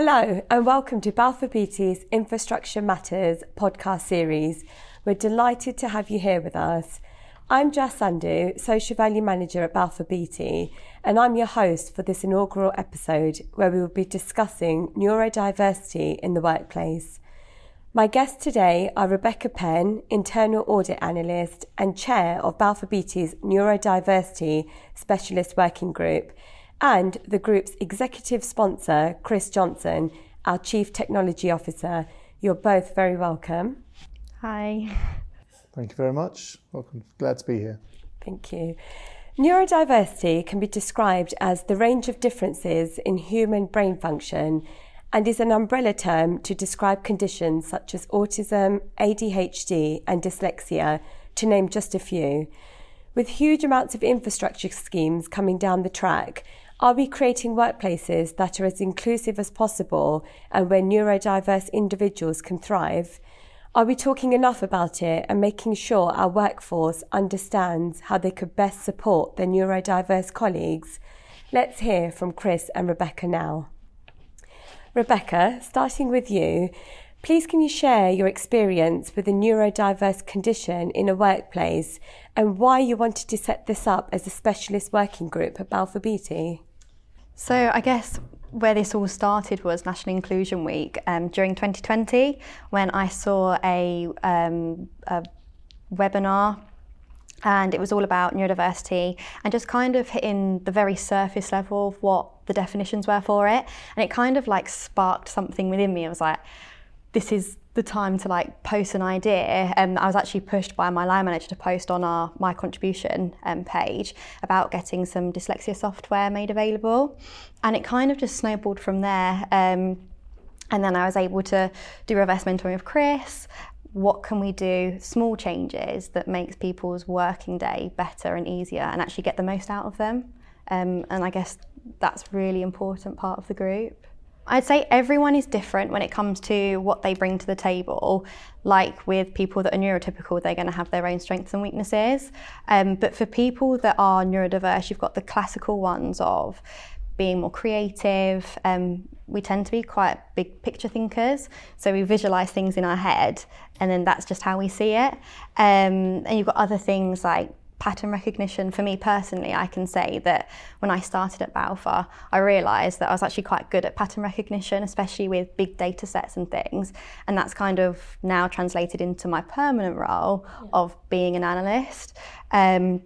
Hello, and welcome to Balfour Infrastructure Matters podcast series. We're delighted to have you here with us. I'm Jess Sandhu, Social Value Manager at Balfour and I'm your host for this inaugural episode where we will be discussing neurodiversity in the workplace. My guests today are Rebecca Penn, Internal Audit Analyst and Chair of Balfour Neurodiversity Specialist Working Group, and the group's executive sponsor, Chris Johnson, our Chief Technology Officer. You're both very welcome. Hi. Thank you very much. Welcome. Glad to be here. Thank you. Neurodiversity can be described as the range of differences in human brain function and is an umbrella term to describe conditions such as autism, ADHD, and dyslexia, to name just a few. With huge amounts of infrastructure schemes coming down the track, are we creating workplaces that are as inclusive as possible and where neurodiverse individuals can thrive? Are we talking enough about it and making sure our workforce understands how they could best support their neurodiverse colleagues? Let's hear from Chris and Rebecca now. Rebecca, starting with you, please can you share your experience with a neurodiverse condition in a workplace and why you wanted to set this up as a specialist working group at Balfour Beatty? So, I guess where this all started was National Inclusion Week um, during 2020 when I saw a, um, a webinar and it was all about neurodiversity and just kind of hitting the very surface level of what the definitions were for it and it kind of like sparked something within me I was like this is the time to like post an idea. And um, I was actually pushed by my line manager to post on our my contribution um, page about getting some dyslexia software made available. And it kind of just snowballed from there. Um, and then I was able to do reverse mentoring with Chris. What can we do? Small changes that makes people's working day better and easier and actually get the most out of them. Um, and I guess that's really important part of the group I'd say everyone is different when it comes to what they bring to the table. Like with people that are neurotypical, they're going to have their own strengths and weaknesses. Um, but for people that are neurodiverse, you've got the classical ones of being more creative. Um, we tend to be quite big picture thinkers, so we visualize things in our head, and then that's just how we see it. Um, and you've got other things like pattern recognition for me personally i can say that when i started at balfour i realized that i was actually quite good at pattern recognition especially with big data sets and things and that's kind of now translated into my permanent role yeah. of being an analyst um,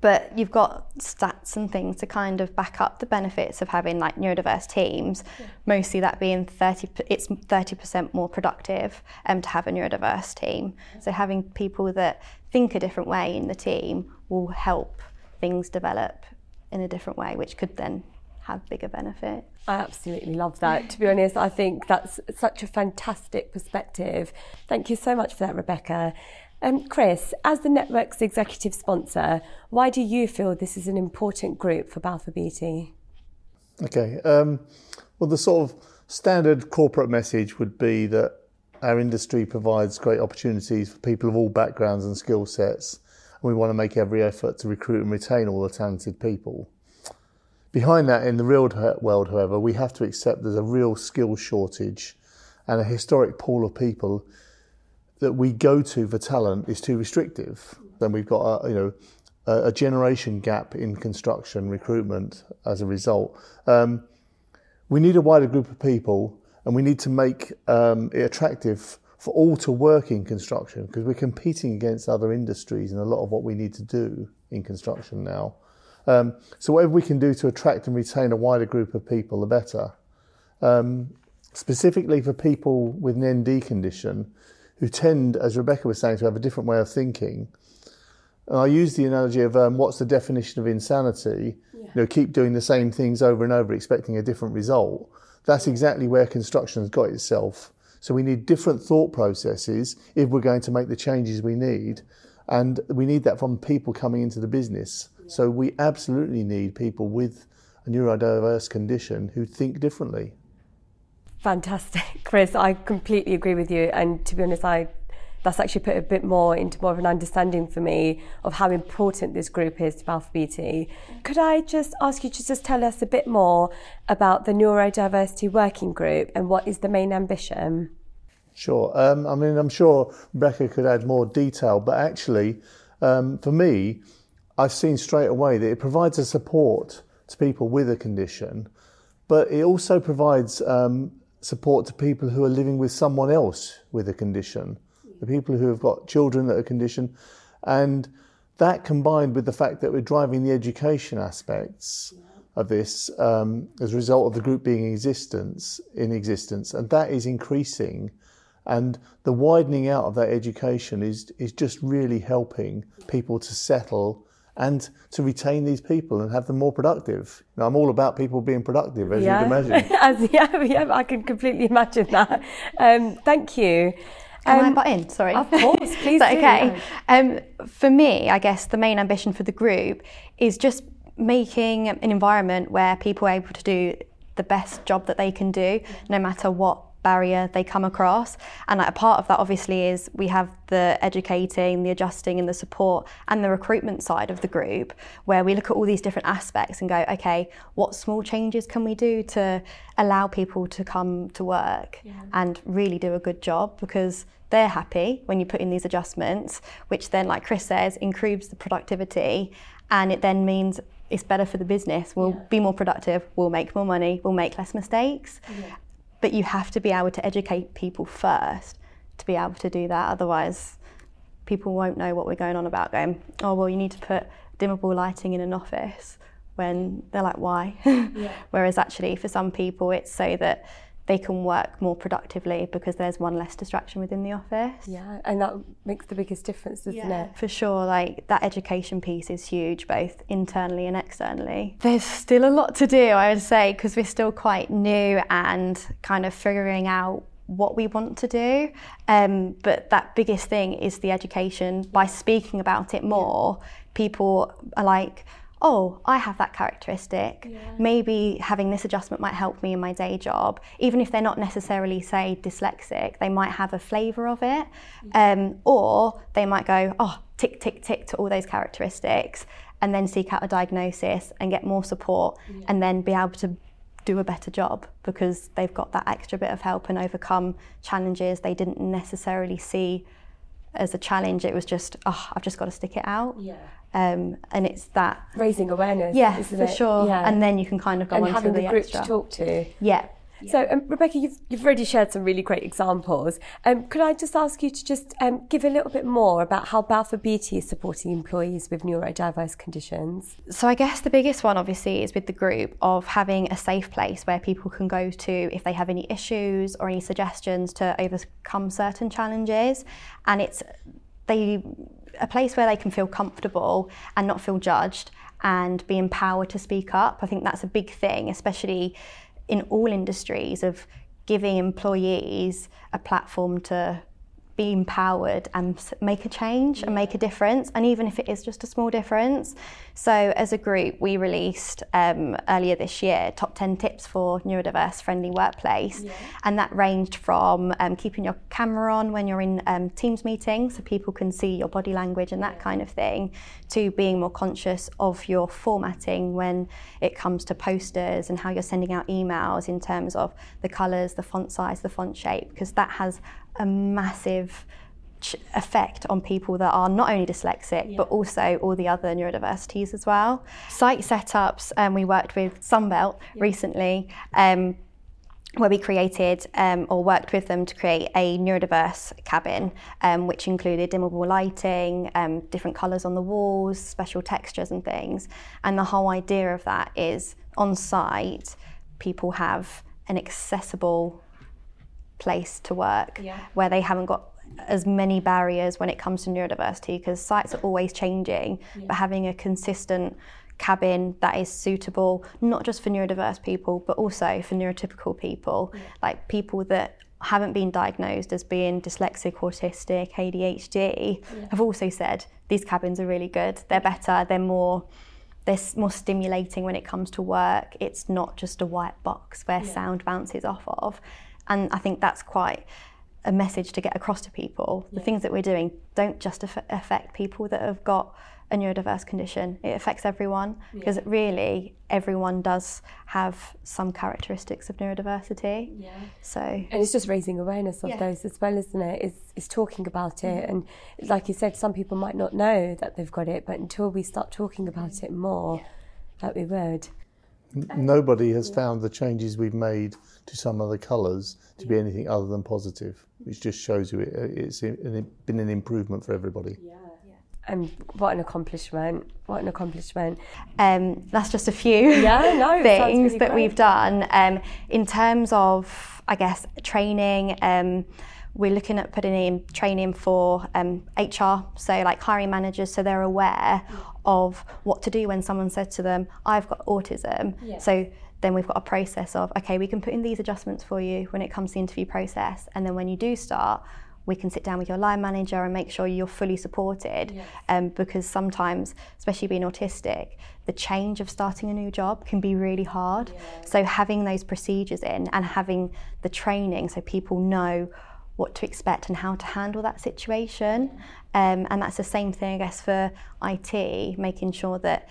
but you've got stats and things to kind of back up the benefits of having like neurodiverse teams yeah. mostly that being 30 it's 30% more productive um, to have a neurodiverse team so having people that think a different way in the team will help things develop in a different way, which could then have bigger benefit. I absolutely love that. to be honest, I think that's such a fantastic perspective. Thank you so much for that, Rebecca. Um, Chris, as the network's executive sponsor, why do you feel this is an important group for Balfour Beatty? Okay, um, well, the sort of standard corporate message would be that our industry provides great opportunities for people of all backgrounds and skill sets, and we want to make every effort to recruit and retain all the talented people. Behind that, in the real world, however, we have to accept there's a real skill shortage and a historic pool of people that we go to for talent is too restrictive. Then we've got a, you know, a, a generation gap in construction recruitment as a result. Um, we need a wider group of people and we need to make um, it attractive for all to work in construction because we're competing against other industries and a lot of what we need to do in construction now. Um, so whatever we can do to attract and retain a wider group of people, the better. Um, specifically for people with an ND condition who tend, as Rebecca was saying, to have a different way of thinking. And I use the analogy of um, what's the definition of insanity? Yeah. You know, keep doing the same things over and over, expecting a different result. That's exactly where construction has got itself. So we need different thought processes if we're going to make the changes we need. And we need that from people coming into the business. So we absolutely need people with a neurodiverse condition who think differently. Fantastic, Chris. I completely agree with you. And to be honest, I that's actually put a bit more into more of an understanding for me of how important this group is to Balfour Beatty. Could I just ask you to just tell us a bit more about the neurodiversity working group and what is the main ambition? Sure. Um, I mean, I'm sure Rebecca could add more detail, but actually, um, for me, I've seen straight away that it provides a support to people with a condition, but it also provides um, support to people who are living with someone else with a condition, the people who have got children that are conditioned, and that combined with the fact that we're driving the education aspects of this um, as a result of the group being in existence, in existence, and that is increasing. And the widening out of that education is is just really helping people to settle and to retain these people and have them more productive. You know, I'm all about people being productive, as yeah. you'd imagine. as, yeah, yeah, I can completely imagine that. Um, thank you. Can um, I butt in? Sorry. Of course, please. okay. Um, for me, I guess the main ambition for the group is just making an environment where people are able to do the best job that they can do, no matter what barrier they come across. And like, a part of that obviously is we have the educating, the adjusting and the support and the recruitment side of the group where we look at all these different aspects and go, okay, what small changes can we do to allow people to come to work yeah. and really do a good job because they're happy when you put in these adjustments, which then, like Chris says, improves the productivity and it then means it's better for the business. We'll yeah. be more productive, we'll make more money, we'll make less mistakes. Yeah. But you have to be able to educate people first to be able to do that. Otherwise, people won't know what we're going on about. Going, oh, well, you need to put dimmable lighting in an office when they're like, why? Yeah. Whereas actually, for some people, it's so that they can work more productively because there's one less distraction within the office. Yeah, and that makes the biggest difference, doesn't yeah, it? For sure, like that education piece is huge, both internally and externally. There's still a lot to do, I would say, because we're still quite new and kind of figuring out what we want to do. Um, but that biggest thing is the education. By speaking about it more, people are like, oh, I have that characteristic. Yeah. Maybe having this adjustment might help me in my day job. Even if they're not necessarily, say, dyslexic, they might have a flavour of it. Yeah. Um, or they might go, oh, tick, tick, tick to all those characteristics, and then seek out a diagnosis and get more support, yeah. and then be able to do a better job because they've got that extra bit of help and overcome challenges they didn't necessarily see as a challenge. It was just, oh, I've just got to stick it out. Yeah. Um, and it's that raising awareness. Yeah, for it? sure. Yeah. And then you can kind of go and on having to the, the group extra. to talk to. Yeah. So, um, Rebecca, you've, you've already shared some really great examples. Um, could I just ask you to just um, give a little bit more about how Balfour Beatty is supporting employees with neurodiverse conditions? So, I guess the biggest one, obviously, is with the group of having a safe place where people can go to if they have any issues or any suggestions to overcome certain challenges. And it's they a place where they can feel comfortable and not feel judged and be empowered to speak up. I think that's a big thing, especially in all industries, of giving employees a platform to be empowered and make a change yeah. and make a difference, and even if it is just a small difference. So, as a group, we released um, earlier this year top 10 tips for neurodiverse friendly workplace, yeah. and that ranged from um, keeping your camera on when you're in um, Teams meetings so people can see your body language and that yeah. kind of thing, to being more conscious of your formatting when it comes to posters and how you're sending out emails in terms of the colours, the font size, the font shape, because that has a massive effect on people that are not only dyslexic yeah. but also all the other neurodiversities as well. Site setups, um, we worked with Sunbelt yeah. recently. Um, where we created um, or worked with them to create a neurodiverse cabin, um, which included dimmable lighting, um, different colours on the walls, special textures and things. And the whole idea of that is on site, people have an accessible place to work yeah. where they haven't got as many barriers when it comes to neurodiversity because sites are always changing yeah. but having a consistent cabin that is suitable not just for neurodiverse people but also for neurotypical people yeah. like people that haven't been diagnosed as being dyslexic autistic ADHD yeah. have also said these cabins are really good they're better they're more they're more stimulating when it comes to work it's not just a white box where sound bounces off of and I think that's quite a message to get across to people. The things that we're doing don't just aff- affect people that have got a neurodiverse condition. It affects everyone because really everyone does have some characteristics of neurodiversity. Yeah. So And it's just raising awareness of Yeah. those as well, isn't it? Is is talking about it, mm-hmm. and like you said, some people might not know that they've got it, but until we start talking about mm-hmm. it more, that we would. Nobody has found the changes we've made to some of the colours to be anything other than positive, which just shows you it, it's an, been an improvement for everybody. And what an accomplishment! What an accomplishment! um, that's just a few Yeah, no, things really that great. we've done. Um, in terms of, I guess, training, um, we're looking at putting in training for um, HR, so like hiring managers, so they're aware of what to do when someone says to them, I've got autism. So then we've got a process of, okay, we can put in these adjustments for you when it comes to the interview process. And then when you do start, we can sit down with your line manager and make sure you're fully supported. Um, because sometimes, especially being autistic, the change of starting a new job can be really hard. So having those procedures in and having the training so people know what to expect and how to handle that situation. Um, and that's the same thing, I guess, for IT, making sure that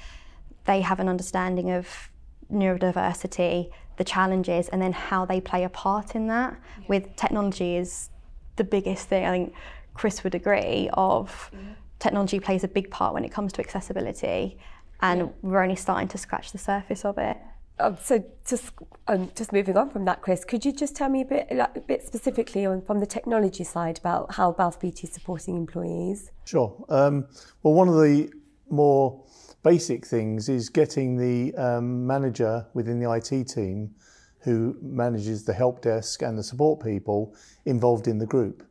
they have an understanding of neurodiversity, the challenges, and then how they play a part in that. With technology is the biggest thing. I think Chris would agree. Of technology plays a big part when it comes to accessibility, and we're only starting to scratch the surface of it. Um, so just um, just moving on from that, Chris, could you just tell me a bit like, a bit specifically on from the technology side about how Balfour Beatty is supporting employees? Sure. Um, well, one of the more basic things is getting the um, manager within the IT team who manages the help desk and the support people involved in the group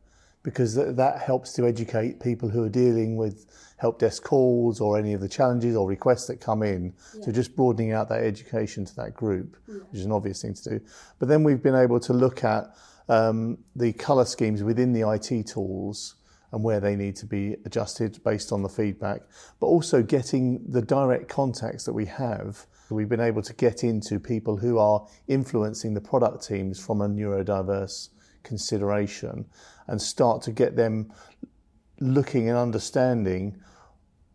because th- that helps to educate people who are dealing with help desk calls or any of the challenges or requests that come in. So just broadening out that education to that group, which is an obvious thing to do. But then we've been able to look at um, the colour schemes within the IT tools and where they need to be adjusted based on the feedback, but also getting the direct contacts that we have. We've been able to get into people who are influencing the product teams from a neurodiverse consideration and start to get them looking and understanding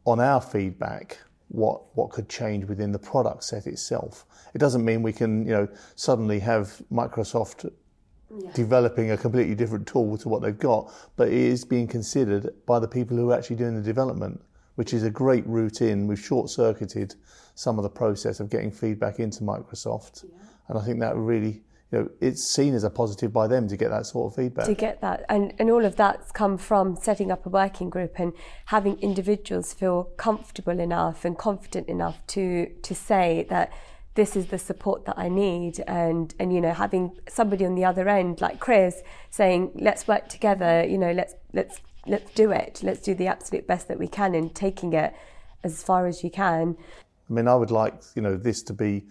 on our feedback what what could change within the product set itself. It doesn't mean we can, you know, suddenly have Microsoft developing a completely different tool to what they've got, but it is being considered by the people who are actually doing the development, which is a great route in. We've short circuited some of the process of getting feedback into Microsoft. And I think that really, you know, it's seen as a positive by them to get that sort of feedback. to get that. And, and all of that's come from setting up a working group and having individuals feel comfortable enough and confident enough to to say that this is the support that I need. And and you know having somebody on the other end like Chris saying let's work together you know let's let's let's do it. Let's do the absolute best that we can and taking it as far as you can. I mean, I would like you know this to be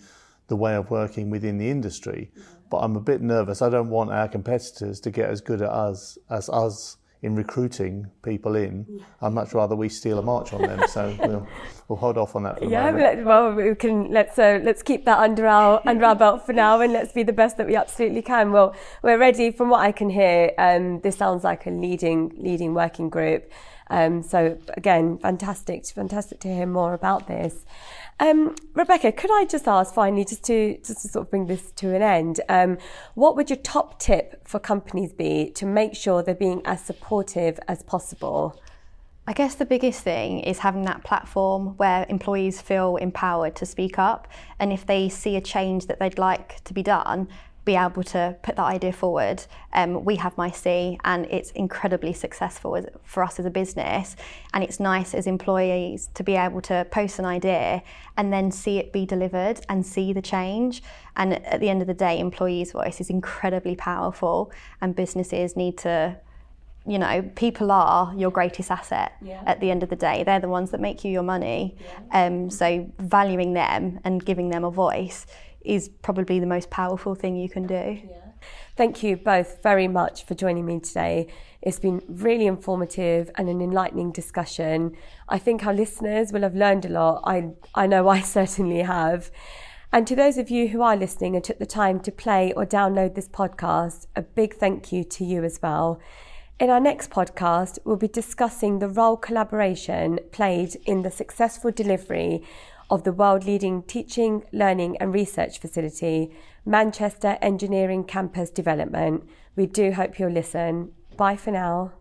the way of working within the industry, but I'm a bit nervous. I don't want our competitors to get as good at us as us in recruiting people in. I'd much rather we steal a march on them. So we'll, we'll hold off on that for Yeah, let- well, we can let's uh, let's keep that under our under our belt for now, and let's be the best that we absolutely can. Well, we're ready. From what I can hear, um, this sounds like a leading leading working group. Um, so again, fantastic, fantastic to hear more about this. Um, Rebecca, could I just ask finally, just to just to sort of bring this to an end, um, what would your top tip for companies be to make sure they're being as supportive as possible? I guess the biggest thing is having that platform where employees feel empowered to speak up. And if they see a change that they'd like to be done, be able to put that idea forward. Um, we have My C, and it's incredibly successful as, for us as a business. And it's nice as employees to be able to post an idea and then see it be delivered and see the change. And at the end of the day, employees' voice is incredibly powerful, and businesses need to you know, people are your greatest asset yeah. at the end of the day. They're the ones that make you your money. Um, so valuing them and giving them a voice is probably the most powerful thing you can do. Yeah. Thank you both very much for joining me today. It's been really informative and an enlightening discussion. I think our listeners will have learned a lot. I, I know I certainly have. And to those of you who are listening and took the time to play or download this podcast, a big thank you to you as well. In our next podcast, we'll be discussing the role collaboration played in the successful delivery of the world leading teaching, learning, and research facility, Manchester Engineering Campus Development. We do hope you'll listen. Bye for now.